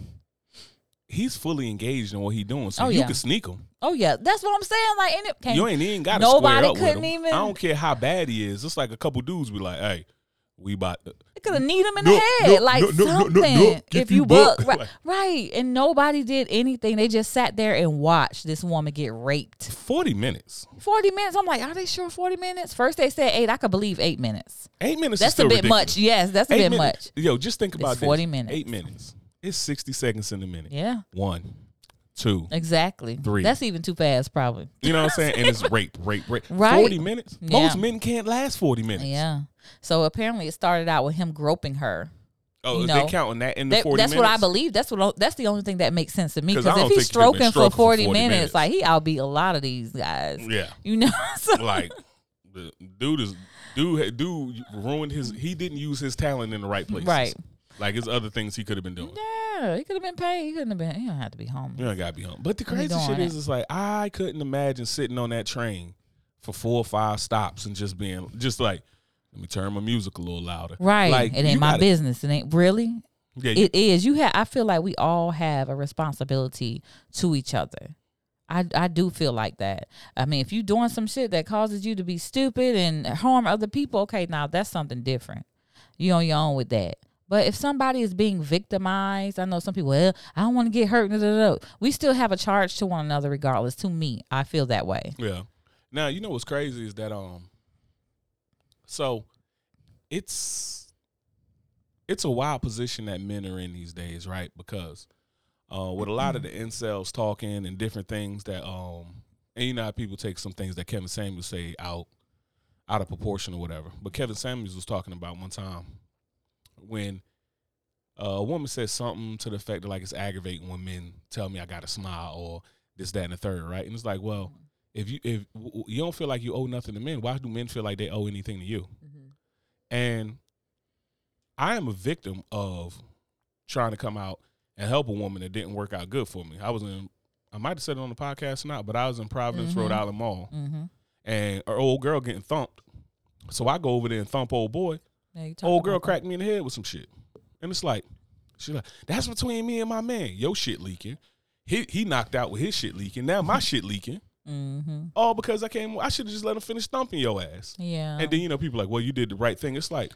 he's fully engaged in what he's doing, so Oh, you yeah. can sneak him. oh yeah, that's what I'm saying. Like, and it can't, You ain't even got Nobody couldn't even- I don't care how bad he is. It's like a couple dudes be like, "Hey, we about to, could have kneed him in No, the head, no, like no, something. If you you buck, buck. [laughs] right, right, and nobody did anything. They just sat there and watched this woman get raped. forty minutes, Forty minutes. I'm like, are they sure forty minutes? First they said eight. I could believe eight minutes. eight minutes. That's a bit ridiculous. much. Yes, that's a Eight bit minutes. much. Yo, just think about It's this. 40 minutes. Eight minutes. It's sixty seconds in a minute. Yeah, One, two. exactly. Three. That's even too fast, probably. You know what I'm saying? And it's rape, rape, rape. [laughs] Right. Forty minutes. Yeah. Most men can't last forty minutes. Yeah. So apparently it started out with him groping her. Oh, You is know, they counting that in the That- forty that's minutes? what I believe. That's what. That's the only thing that makes sense to me. 'Cause Because if he's think he could've been stroking for stroking for 40, 40 minutes, minutes. like he outbeat a lot of these guys. Yeah. [laughs] You know. So- [laughs] like the dude is dude dude ruined his he didn't use his talent in the right place. Right. Like his other things he could have been doing. Yeah, he could have been paid. He couldn't have been. He don't have to be home. You don't gotta be home. But the crazy shit is it's like I couldn't imagine sitting on that train for four or five stops and just being just like, let me turn my music a little louder. Right. Like it ain't my gotta- business. It ain't really. Yeah, you- It is. You have. I feel like we all have a responsibility to each other. I, I do feel like that. I mean, if you're doing some shit that causes you to be stupid and harm other people, okay, now that's something different. You on your own with that. But if somebody is being victimized, I know some people. Well, I don't want to get hurt. da, da, da." We still have a charge to one another, regardless. To me, I feel that way. Yeah. Now you know what's crazy is that um. So, it's it's a wild position that men are in these days, right? Because uh, with a lot of the incels talking and different things that um, and you know how people take some things that Kevin Samuels say out out of proportion or whatever. But Kevin Samuels was talking about one time when uh, a woman says something to the effect that like it's aggravating when men tell me I got to smile or this, that, and the third, right? And it's like, well, if you if you don't feel like you owe nothing to men, why do men feel like they owe anything to you? And I am a victim of trying to come out and help a woman that didn't work out good for me. I was in, I might have said it on the podcast or not, but I was in Providence, Mhm. Rhode Island Mall, Mm-hmm. and our old girl getting thumped. So I go over there and thump old boy. Yeah, you talk Old girl cracked me in the head with some shit, and it's like, she's like, that's between me and my man. Yo, shit leaking. He he knocked out with his shit leaking. Now my shit leaking. Mm-hmm. All because I came. I should have just let him finish thumping your ass. Yeah. And then you know people like, well, you did the right thing. It's like,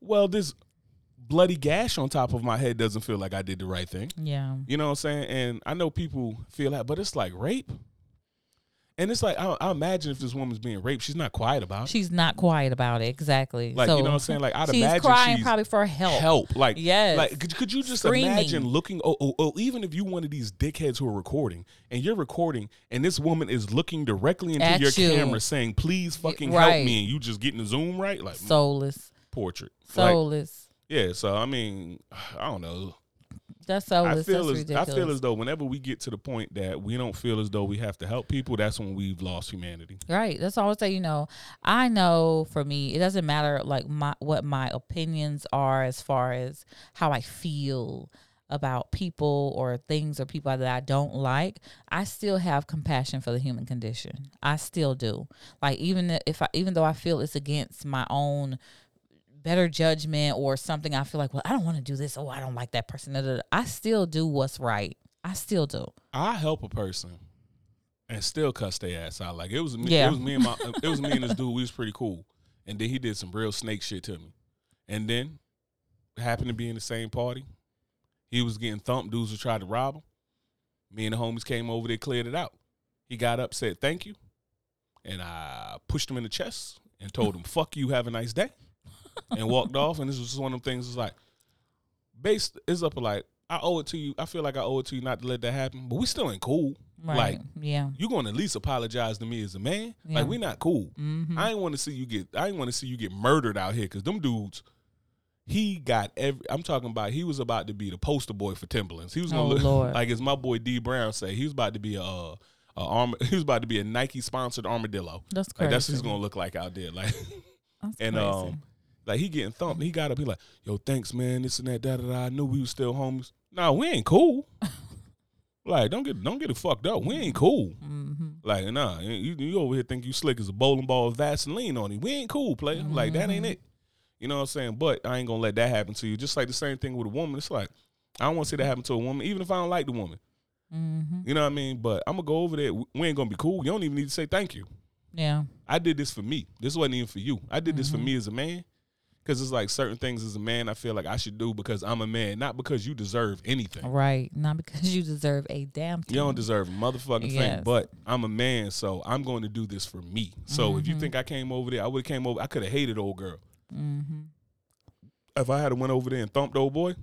well, this bloody gash on top of my head doesn't feel like I did the right thing. yeah. You know what I'm saying? And I know people feel that, but it's like rape. And it's like I, I imagine if this woman's being raped, she's not quiet about it. She's not quiet about it. Exactly. Like so you know what I'm saying? Like I'd she's imagine crying she's probably for help. help. Like Yes. Like could, could you just Screaming. imagine looking? Oh, oh, oh, even if you one of these dickheads who are recording and you're recording, and this woman is looking directly into At your you. camera saying, "Please fucking right. help me," and you just getting the zoom right, like mm, Soulless. portrait. Like, Soulless. yeah. So I mean, [sighs] I don't know. That's soulless. I feel That's as ridiculous. I feel as though whenever we get to the point that we don't feel as though we have to help people, that's when we've lost humanity. Right. That's always say, you know, I know for me, it doesn't matter like my what my opinions are as far as how I feel about people or things or people that I don't like. I still have compassion for the human condition. I still do. Like even if I even though I feel it's against my own better judgment or something I feel like, well, I don't want to do this. Oh, I don't like that person. I still do what's right. I still do. I help a person and still cuss their ass out. Like it was me. Yeah. It was me and my. it was me and this dude. We was pretty cool, and then he did some real snake shit to me, and then happened to be in the same party. He was getting thumped. Dudes who tried to rob him. Me and the homies came over there, cleared it out. He got up, said thank you, and I pushed him in the chest and told him "fuck you, have a nice day," and walked off. And this was just one of them things. It's like, based is up like I owe it to you. I feel like I owe it to you not to let that happen. But we still ain't cool. Right. Like yeah. you gonna at least apologize to me as a man. Yeah. Like we not cool. Mm-hmm. I ain't want to see you get. I ain't want to see you get murdered out here because them dudes. He got every. I'm talking about. He was about to be the poster boy for Timberlands. He was gonna Oh, look Lord. like as my boy D Brown say. He was about to be a. Uh, a arm, he was about to be a Nike sponsored armadillo. That's Like crazy. that's what he's gonna look like out there. Like That's [laughs] and crazy. um, like he getting thumped. He got up. He like, yo, thanks, man. This and that. Da da da. I knew we was still homies. Nah, we ain't cool. [laughs] like, don't get don't get it fucked up. We ain't cool. mm-hmm. Like, nah, you, you over here think you slick as a bowling ball with Vaseline on you. We ain't cool, player. Like that ain't Mhm. it. You know what I'm saying? But I ain't gonna let that happen to you. Just like the same thing with a woman. It's like I don't want to see that happen to a woman, even if I don't like the woman. Mm-hmm. You know what I mean? But I'm gonna go over there. We ain't gonna be cool. You don't even need to say thank you. Yeah. I did this for me. This wasn't even for you. I did this for Mhm. me as a man. Cause it's like certain things as a man I feel like I should do because I'm a man, not because you deserve anything. Right. Not because you deserve a damn thing. You don't deserve a motherfucking thing, but I'm a man, so I'm going to do this for me. So if you Mhm. think I came over there, I would have came over. I could have hated old girl. Mm-hmm. If I had went over there and thumped old boy,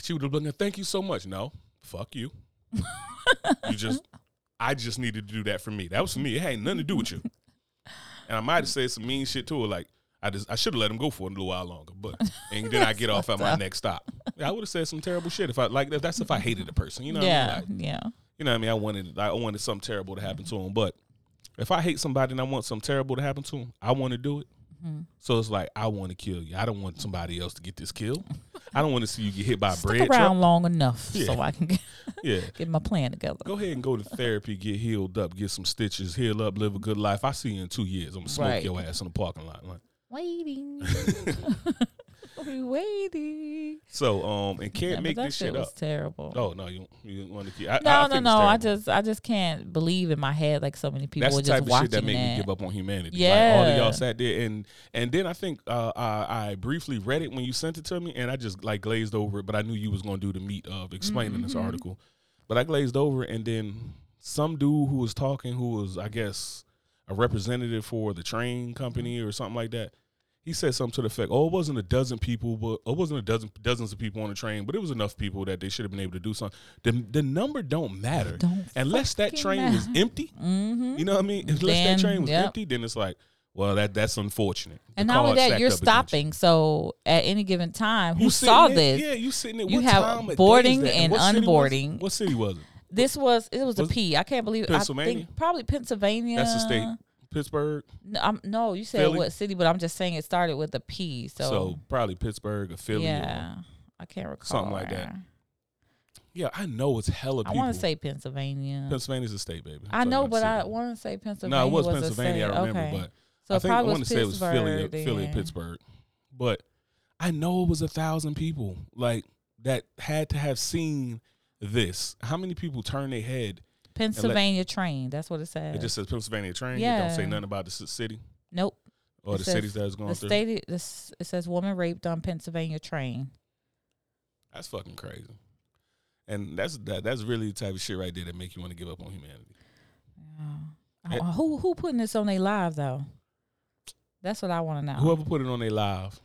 she would have been like, "Thank you so much." No, fuck you. you just, [laughs] I just needed to do that for me. That was for me. It had nothing to do with you. And I might have said some mean shit to her, like I just I should have let him go for a little while longer, but [laughs] and then I get off at my next stop. I would have said some terrible shit if I like that. That's if I hated the person, you know. What I yeah. mean? Like, yeah. you know what I mean? I wanted I wanted something terrible to happen to him, but if I hate somebody and I want something terrible to happen to him, I want to do it. Mhm. So it's like I want to kill you. I don't want somebody else to get this kill. [laughs] I don't want to see you get hit by a Stick bread around truck. long enough Yeah. so I can get, [laughs] Yeah. get my plan together. Go ahead and go to therapy, get healed up, get some stitches, heal up, live a good life. I see you in two years. I'm gonna smoke Right. your ass in the parking lot. Like, Waiting. [laughs] we waiting. so um and can't Yeah, make this shit was up. terrible. Oh no, you you want to keep? I, no, I, I no, no. I just, I just can't believe in my head like so many people That's the type just of shit that made that. me give up on humanity. like, all of y'all sat there and and then I think uh, I, I briefly read it when you sent it to me, and I just like glazed over it. But I knew you was gonna do the meat of explaining this Mhm. article. But I glazed over it, and then some dude who was talking, who was I guess a representative for the train company or something like that. He said something to the effect, "Oh, it wasn't a dozen people, but it wasn't a dozen dozens of people on the train, but it was enough people that they should have been able to do something. The the number don't matter Don't unless that train was matter. empty. Mm-hmm. You know what I mean? Unless Then, that train was yep. empty, then it's like, well, that that's unfortunate. The And not only that, you're stopping. So at any given time, who saw there- this? Yeah, you sitting there. You what have time of day is boarding and what city was unboarding. What city was it? This was it was a Was it P. I can't believe. I think probably Pennsylvania. That's the state. Pittsburgh. No, I'm, no, you said Philly? what city, but I'm just saying it started with a P. So, So, probably Pittsburgh or Philly. or- yeah, I can't recall something like that. Yeah, I know it's hella I people. want to say Pennsylvania. Pennsylvania's a state, baby. I know, but I want to say Pennsylvania. No, it was a Pennsylvania. I remember, okay. but so I think I probably want to was say it was Philly, uh, Pittsburgh Philly. Pittsburgh. But I know it was a thousand people like that had to have seen this. How many people turn their head? Pennsylvania train. That's what it says. It just says Pennsylvania train. It don't say nothing about the city nope. or It the says cities that it's going The through. state. This it says woman raped on Pennsylvania train. That's fucking crazy. And that's that. That's really the type of shit right there that make you want to give up on humanity. Yeah. Eh. Who who putting this on their live though? That's what I want to know. Whoever put it on their live,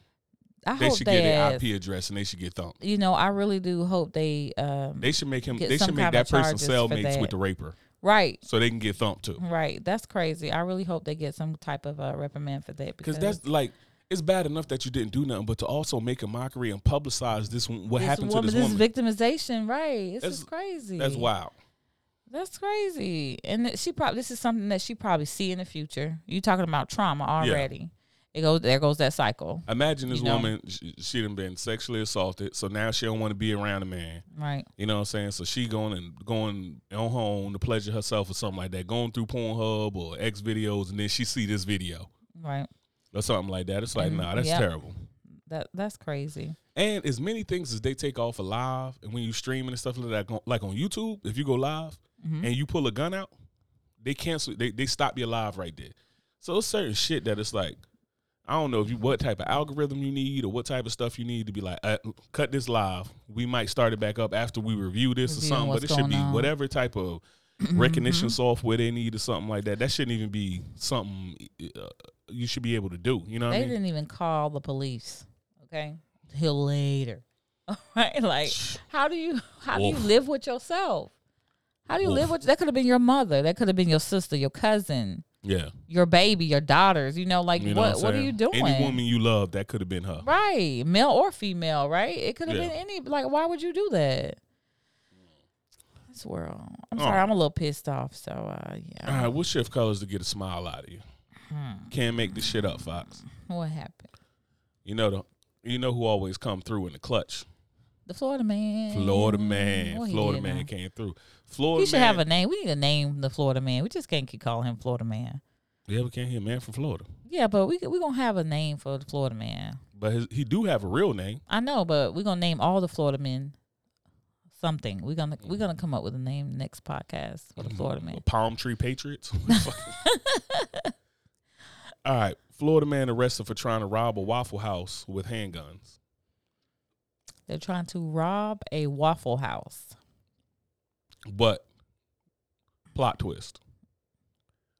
I they hope should they get ask- IP address and they should get thumped. You know, I really do hope they um They should make him. They should make that person cellmates with the raper, right. so they can get thumped too. Right, that's crazy. I really hope they get some type of uh, reprimand for that Because that's like it's bad enough that you didn't do nothing, but to also make a mockery and publicize this what this happened woman, to this woman. This victimization. Right, this is crazy. That's wild. That's crazy. And that she probably this is something that she probably see in the future. You talking about trauma already? It goes there goes that cycle. Imagine this You know? woman. She, she done been sexually assaulted, so now she don't want to be around a man. Right. You know what I'm saying? So she going and going on home to pleasure herself or something like that, going through Pornhub or X videos, and then she see this video Right. or something like that. It's like, And- nah, that's yep. terrible. That that's crazy. And as many things as they take off a live, and when you streaming and stuff like that, go- like on YouTube, if you go live Mhm. and you pull a gun out, they cancel. They they stop your live right there. So it's certain shit that it's like, I don't know if you what type of algorithm you need or what type of stuff you need to be like, uh, cut this live. We might start it back up after we review this or something. But it should be on. whatever type of [clears throat] recognition software they need or something like that. That shouldn't even be something uh, you should be able to do. You know They I mean? didn't even call the police. Okay. Till later. [laughs] All right. Like, how do you how do you live with yourself? How do you live with that could have been your mother. That could have been your sister, your cousin, Yeah. your baby, your daughters. You know, like You know what what are you doing? Any woman you love, that could have been her. Right. Male or female, right? It could have Yeah. been any like why would you do that? This world. I'm Oh. sorry, I'm a little pissed off. So uh All yeah. right, what shift colors to get a smile out of you? Hmm. Can't make this shit up, Fox. What happened? You know the you know who always come through in the clutch. The Florida man. Florida man. Florida man came through. Florida He should man. have a name. We need to name the Florida man. We just can't keep calling him Florida man. yeah, we can't hear man from Florida. Yeah, but we we gonna have a name for the Florida man. But his, he do have a real name. I know, but we're gonna name all the Florida men something. We're gonna we're gonna come up with a name next podcast for the mm-hmm. Florida man. Palm Tree Patriots. [laughs] [laughs] All right. Florida man arrested for trying to rob a Waffle House with handguns. They're trying to rob a Waffle House. But plot twist.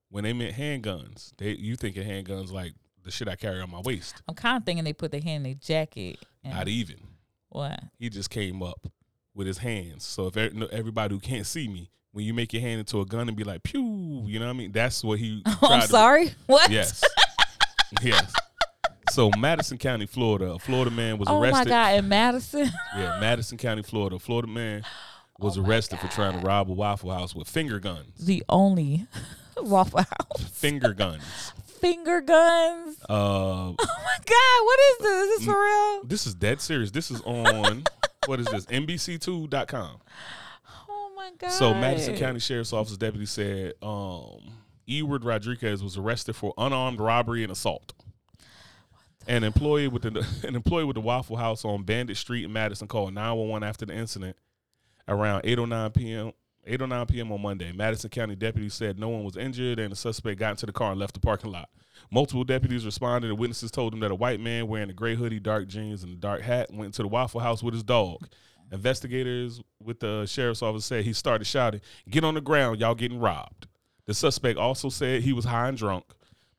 When they meant handguns, they you thinking handguns like the shit I carry on my waist. I'm kind of thinking they put their hand in their jacket. And Not even. what? He just came up with his hands. So if everybody who can't see me, when you make your hand into a gun and be like pew, you know what I mean? That's what he. [laughs] Oh, tried I'm sorry. [laughs] What? Yes. [laughs] yes. So Madison County, Florida, a Florida man was arrested. Oh my. God! In Madison. [laughs] Yeah, Madison County, Florida, a Florida man was Oh arrested for trying to rob a Waffle House with finger guns. the only [laughs] Waffle House Finger [laughs] guns. finger guns. Uh, Oh my God! What is this? Is this for real? this is dead serious. This is on what is this? NBC2.com. Oh my God! So Madison County Sheriff's Office deputy said um Eward Rodriguez was arrested for unarmed robbery and assault. An employee with the [laughs] an employee with the Waffle House on Bandit Street in Madison called 911 after the incident around 8:09 p.m. 8:09 p.m. on Monday. Madison County deputies said no one was injured and the suspect got into the car and left the parking lot. Multiple deputies responded and witnesses told them that a white man wearing a gray hoodie, dark jeans, and a dark hat went to the Waffle House with his dog. Investigators with the sheriff's office said he started shouting, "Get on the ground, y'all getting robbed." The suspect also said he was high and drunk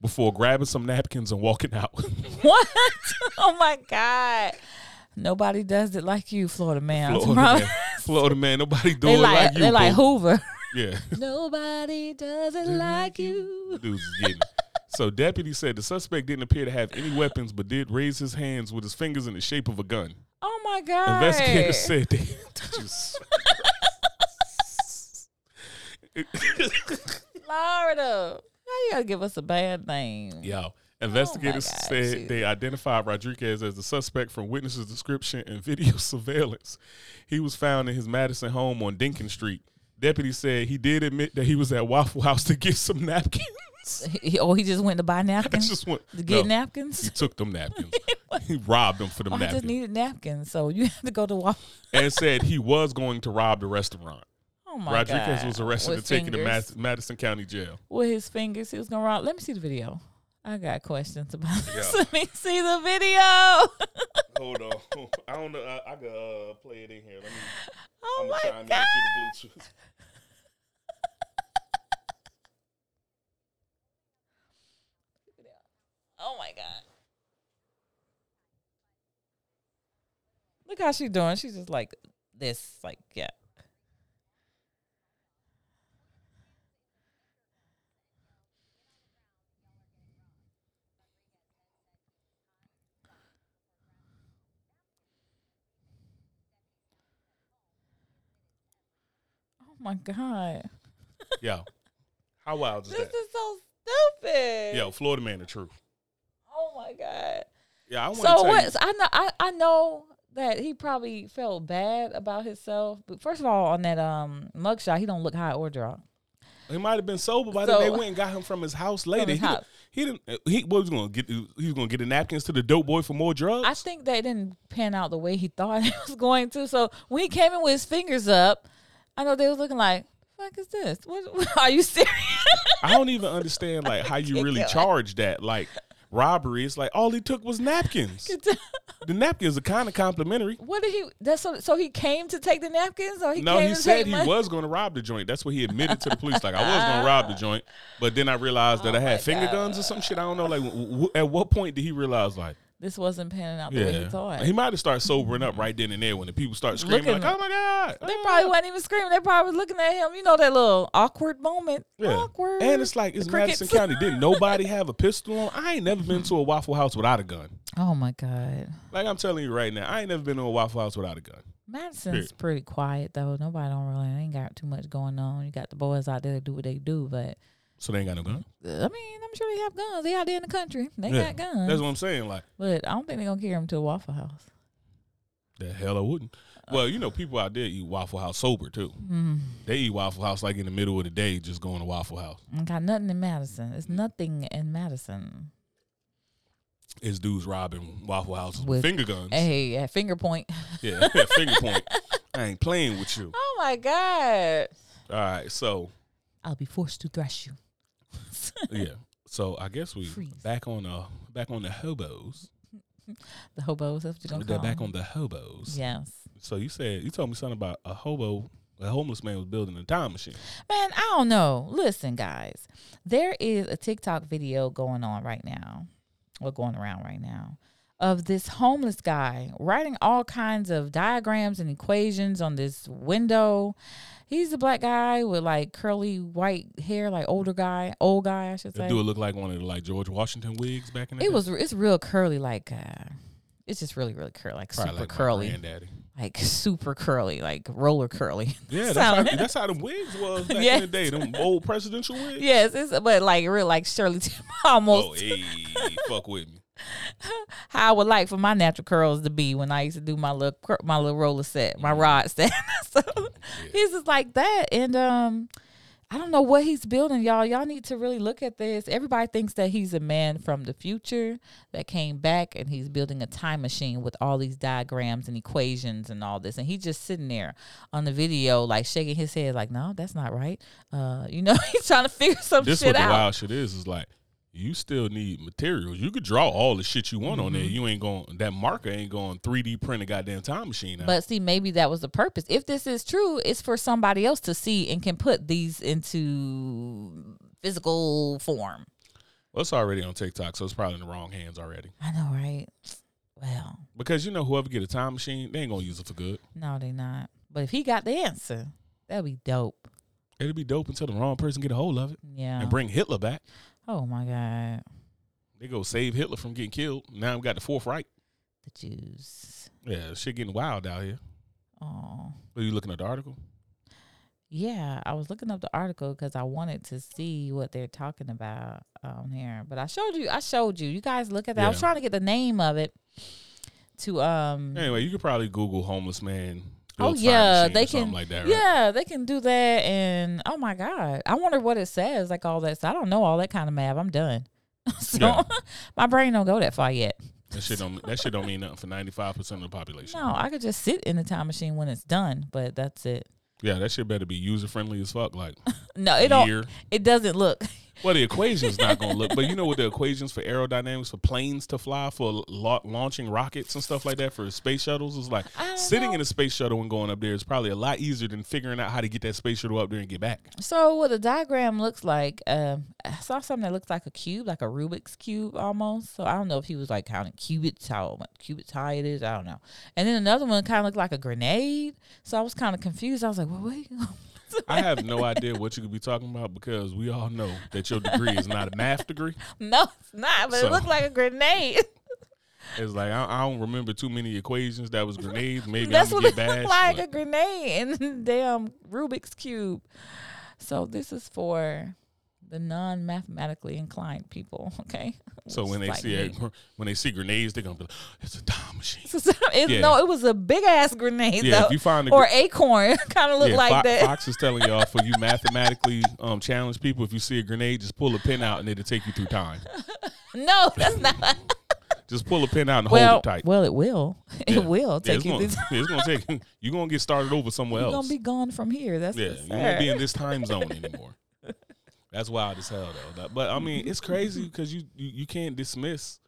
before grabbing some napkins and walking out. [laughs] What? [laughs] Oh my God! Nobody does it like you, Florida man. Florida man, Florida man, nobody [laughs] They it like, like you. they like. Hoover. Yeah. Nobody does it like you. Dudes getting. So deputy said the suspect didn't appear to have any weapons, but did raise his hands with his fingers in the shape of a gun. Oh my God! Investigators said they just Florida. You gotta give us a bad name. yo. Oh investigators God, said they identified Rodriguez as the suspect from witnesses' description and video [laughs] surveillance. He was found in his Madison home on Dinkin Street. Deputy said he did admit that he was at Waffle House to get some napkins. [laughs] He, oh, he just went to buy [laughs] I napkins. just went to get no, napkins. He took them napkins. he robbed them for the Oh, I just napkins, needed napkins, so you have to go to Waffle. and said he was going to rob the restaurant. Oh my Rodriguez god! was arrested With and taken to. Mad- Madison County Jail. with his fingers. He was gonna rob. Let me see the video. I got questions about this. Yeah. [laughs] Let me see the video. [laughs] Hold on, [laughs] I don't know. I, I can uh, play it in here. Let me. oh I'm my gonna chime in god! Oh my god! Look how she's doing. She's just like this. Like yeah. My god! Yo, how wild is that? This is so stupid. Yo, Florida man, the truth. Oh my god. Yeah, I want So what? so I know. I, I know that he probably felt bad about himself. But first of all, on that um mugshot, he don't look high or drunk. He might have been sober by So- then. They went and got him from his house later. his he, house. he didn't. He what was going to get? He was going to get the napkins to the dope boy for more drugs. I think that didn't pan out the way he thought [laughs] it was going to. So when he came in with his fingers up, I know they was looking like, "Fuck is this? What, [laughs] what- are you serious?" I don't even understand like how you [laughs] really charge that. Like robbery, it's like all he took was napkins. [laughs] the napkins are kind of complimentary. what did he? That's so. So he came to take the napkins, or he no, he said he money? was going to rob the joint. That's what he admitted to the police. Like I was going to rob the joint, but then I realized that Oh I had finger God. guns or some shit. I don't know. Like w- w- at what point did he realize like? This wasn't panning out the way he thought. he might have started sobering up right then and there when the people start screaming Looking- like, "Oh my god!" They ah." probably wasn't even screaming. They probably was looking at him. You know that little awkward moment. Yeah. Awkward. And it's like it's Madison. County. Didn't nobody have a pistol on? I ain't never been to a Waffle House without a gun. [laughs] Oh my God. Like I'm telling you right now, I ain't never been to a Waffle House without a gun. Madison's Period. pretty quiet though. Nobody don't really ain't got too much going on. You got the boys out there to do what they do, but So they ain't got no gun. uh, I mean, I'm sure they have guns. They out there in the country. They Yeah. got guns. That's what I'm saying. Like but I don't think they're gonna carry them to a Waffle House. the hell I wouldn't. Well, you know, people out there eat Waffle House sober too. Mm. They eat Waffle House like in the middle of the day, just going to Waffle House. Ain't got nothing in Madison. It's nothing in Madison. It's dudes robbing Waffle Houses with With- finger guns. Hey, at finger point. [laughs] Yeah, [laughs] finger point. [laughs] I ain't playing with you. Oh my God. All right, so I'll be forced to thrash you. [laughs] yeah, so I guess we Freeze. back on uh back on the hobos. [laughs] The hobos, that's what you're gonna They're back on the hobos. Yes. So you said you told me something about a hobo, a homeless man was building a time machine. Man, I don't know. Listen, guys, there is a TikTok video going on right now, or going around right now, of this homeless guy writing all kinds of diagrams and equations on this window. He's a black guy with like curly white hair, like older guy, old guy, I should say. Do it look like one of the like George Washington wigs back in the It day? was. It's real curly, like uh, it's just really, really curly, like Probably super like curly, granddaddy. like super curly, like roller curly. [laughs] Yeah, that's how, that's how the wigs was back in Yes. the day. Them old presidential wigs. yes, it's but like real, like Shirley Temple, almost. Oh, hey, fuck with me. How I would like for my natural curls to be when I used to do my little my little roller set, my rod set. [laughs] so he's just like that, and um, I don't know what he's building, y'all. Y'all need to really look at this. Everybody thinks that he's a man from the future that came back, and he's building a time machine with all these diagrams and equations and all this, and he's just sitting there on the video, like shaking his head, like, "No, that's not right." Uh, you know, [laughs] he's trying to figure some This shit what the out. wild shit is. Is like you still need materials. You could draw all the shit you want on there. Mm-hmm. You ain't going. That marker ain't going 3D print a goddamn time machine. Out. But see, maybe that was the purpose. If this is true, it's for somebody else to see and can put these into physical form. well, it's already on TikTok, so it's probably in the wrong hands already. I know, right? Well, Because you know, whoever get a time machine, they ain't gonna use it for good. no, they not. But if he got the answer, that'd be dope. It'd be dope until the wrong person get a hold of it Yeah. and bring Hitler back. Oh my God, They go save Hitler from getting killed. Now we got the fourth right. the Jews. Yeah, shit getting wild out here. Oh, Are you looking at the article? Yeah, I was looking up the article because I wanted to see what they're talking about on here. But I showed you. I showed you. You guys look at that. I was trying to get the name of it to um. Anyway, you could probably Google homeless man. Oh yeah, they can. like that. Right? Yeah, they can do that. And oh my god, I wonder what it says. Like all that. So I don't know all that kind of math. I'm done. [laughs] so Yeah. [laughs] my brain don't go that far yet. That shit don't that shit don't mean nothing for ninety five percent of the population. No, I could just sit in the time machine when it's done, but that's it. Yeah, that shit better be user friendly as fuck. Like [laughs] No, it don't. It doesn't look. Well, the equation's not gonna look, but you know what the equations for aerodynamics for planes to fly for la- launching rockets and stuff like that for space shuttles is like sitting know. in a space shuttle and going up there is probably a lot easier than figuring out how to get that space shuttle up there and get back. So what the diagram looks like, um, I saw something that looks like a cube, like a Rubik's cube almost. So I don't know if he was like counting cubits, how much cubits high it is. I don't know. And then another one kind of looked like a grenade. So I was kind of confused. I was like, well, wait. [laughs] I have no idea what you could be talking about because we all know that your degree is not a math degree. no, it's not. But So- it looked like a grenade. [laughs] It's like I, I don't remember too many equations that was grenades. Maybe That's what it get looked like a grenade and [laughs] damn Rubik's cube. So this is for the non-mathematically inclined people. [laughs] Okay. so when they like see it, when they see grenades, they're gonna be like, "It's a time machine." It's- Yeah. No, it was a big ass grenade Yeah, though, if you find a or acorn. [laughs] kind of look yeah, like Fo- that. Fox is telling y'all for you mathematically um, challenged people, if you see a grenade, just pull a pin out and it'll take you through time. [laughs] No, that's not. Just pull a pin out and well, hold it tight. well, it will. Yeah. It will Yeah, take it's you. gonna, it's gonna take you're gonna get started over somewhere else. you're gonna be gone from here. That's yeah, you won't be in this time zone anymore. That's wild as hell though. But I mean, it's crazy [laughs] because you, you you can't dismiss.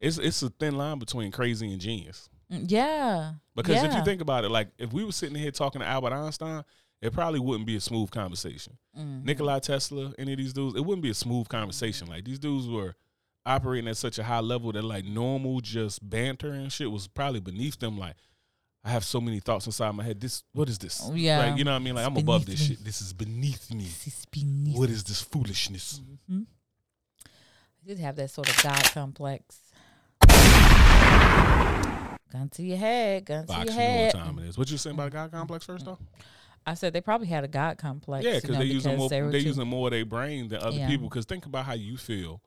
It's it's a thin line between crazy and genius. Mm, Yeah. Because if you think about it, like if we were sitting here talking to Albert Einstein, it probably wouldn't be a smooth conversation. Mhm. Nikola Tesla, any of these dudes, it wouldn't be a smooth conversation. Like these dudes were operating at such a high level that like normal just banter and shit was probably beneath them. Like I have so many thoughts inside my head. This what is this? Oh, yeah. Like you know what I mean? Like It's I'm above this me. shit. This is beneath me. This is beneath What is this foolishness? Mhm. I did have that sort of God complex. Gun to your head, gun to your you know what head. time it is. What you saying about God complex first though? I said they probably had a God complex. Yeah, you because know, they using more they too- using more of their brain than other Yeah. people. Because think about how you feel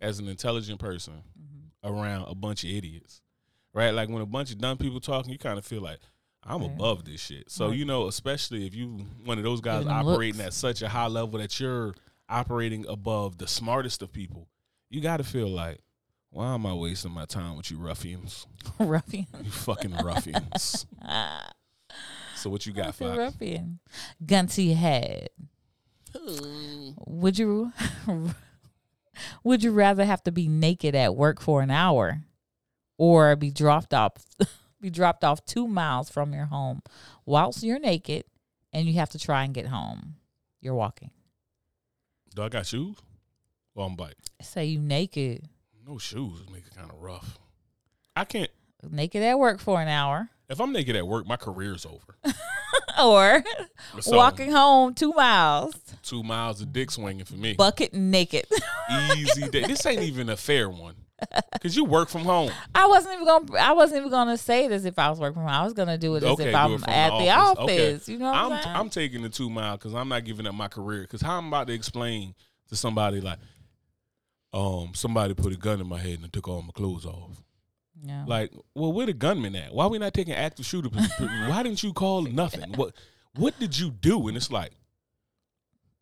as an intelligent person Mm-hmm. around a bunch of idiots, right? Like when a bunch of dumb people talking, you kind of feel like I'm Right. above this shit. So Right. you know, especially if you one of those guys operating looks. at such a high level that you're operating above the smartest of people, you got to feel like, why am I wasting my time with you ruffians? [laughs] ruffians, You fucking ruffians. [laughs] So what you got, that's a Fox? ruffian. Gun to your head. Would you [laughs] would you rather have to be naked at work for an hour or be dropped off [laughs] be dropped off 2 miles from your home whilst you're naked and you have to try and get home. You're walking. Do I got shoes? Well, I'm bike. Say you naked No shoes make it kind of rough. I can't. naked at work for an hour If I'm naked at work, my career's over. [laughs] or So, walking home 2 miles two miles of dick swinging for me. bucket naked. [laughs] Easy day. This ain't even a fair one. [laughs] Cause you work from home. I wasn't even gonna. I wasn't even gonna say this if I was working from home. I was gonna do it as Okay, if I'm at the office. office. Okay. You know what I'm I'm, saying? I'm taking the two mile because I'm not giving up my career. Because how I'm about to explain to somebody like, um, somebody put a gun in my head and took all my clothes off. yeah. Like, well, where the gunman at? Why we not taking active shooter? [laughs] Why didn't you call nothing? What What did you do? And it's like,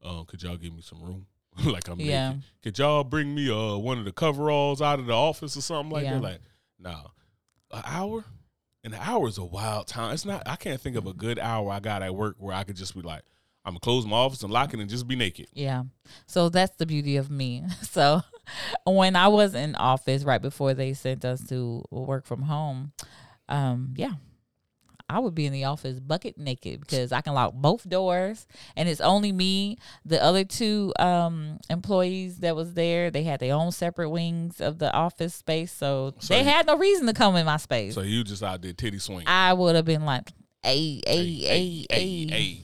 oh, could y'all give me some room? [laughs] like I'm Yeah. naked. Could y'all bring me uh one of the coveralls out of the office or something like Yeah. that? Like, no, an hour. An hour is a wild time. It's not. I can't think of a good hour I got at work where I could just be like, I'm gonna close my office and lock it and just be naked. Yeah. So that's the beauty of me. [laughs] So when I was in office right before they sent us to work from home, um, yeah. I would be in the office bucket naked because I can lock both doors and it's only me. The other two um employees that was there, they had their own separate wings of the office space. So, So they you- had no reason to come in my space. So you just out there titty swing. I would have been like, hey, hey, Hey, hey, hey,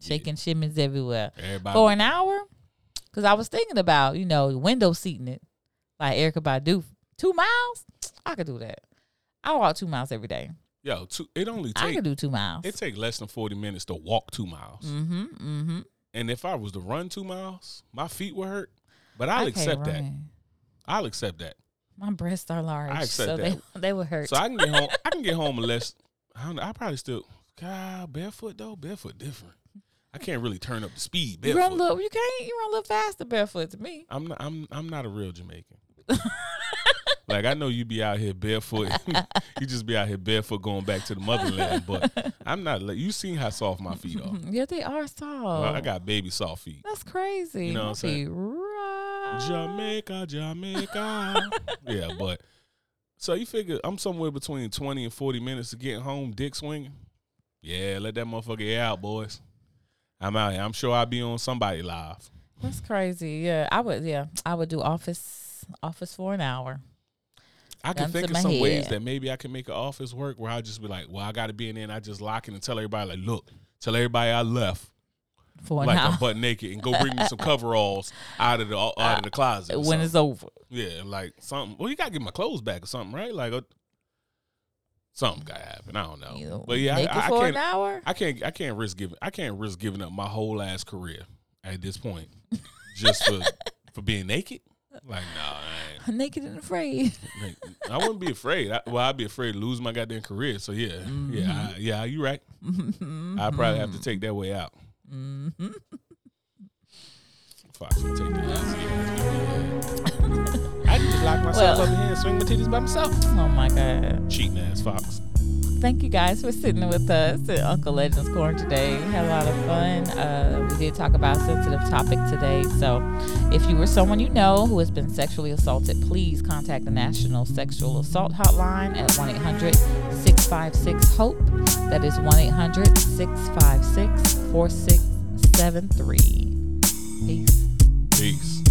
shaking shimmies everywhere Everybody. for an hour. Because I was thinking about, you know, window seating it like Erykah Badu. Two miles? I could do that. I walk two miles every day. Yo, two, it only I take could do two miles. it take less than forty minutes to walk two miles. mm-hmm. Mm-hmm. And if I was to run two miles, my feet would hurt. But I'll accept that. I'll accept that. My breasts are large, I accept so that. they [laughs] they would hurt. So I can get home. [laughs] I can get home unless I don't know. I probably still God barefoot though. Barefoot different. I can't really turn up the speed you run a little. You can't. You run a little faster barefoot to me. I'm not. I'm. I'm not a real Jamaican. [laughs] like I know you be out here barefoot. [laughs] you just be out here barefoot going back to the motherland. But I'm not. Like, you seen how soft my feet are. [laughs] Yeah, they are soft. Well, I got baby soft feet. That's crazy. You know what I'm saying? rough. Jamaica, Jamaica. [laughs] yeah, but so you figure I'm somewhere between 20 and 40 minutes to getting home, dick swinging. Yeah, let that motherfucker air out, boys. I'm out here. I'm sure I'll be on somebody live. That's crazy. Yeah, I would. Yeah, I would do office office for an hour. I can think of some ways that maybe I can make an office work where I just be like, well, I got to be in there and I just lock in and tell everybody, like, look, tell everybody I left. For an like hour I'm butt naked and go bring me some [laughs] coveralls out of the out of the closet. when it's over. Yeah, like something. Well, you gotta get my clothes back or something, right? Like, uh, something gotta happen. I don't know, You but yeah, I, I can't. hour. I can't. I can't risk giving. I can't risk giving up my whole ass career at this point just for [laughs] for being naked. Like, nah, I, ain't. [laughs] Naked and afraid. Like, I wouldn't be afraid. I, well, I'd be afraid to lose my goddamn career. So yeah, yeah, mm-hmm. I, yeah. You right. Mm-hmm. I probably have to mm-hmm. take that way out. Mm-hmm. Fox will take that. easy. I can just lock myself Well- up here and swing my titties by myself. Oh my god. Cheating ass Fox. Thank you guys for sitting with us at Uncle Legends Corner today. We had a lot of fun. Uh, we did talk about a sensitive topic today. So, if you or someone you know who has been sexually assaulted, please contact the National Sexual Assault Hotline at 1 800 656 HOPE. That is 1 800 656 4673. Peace. Peace.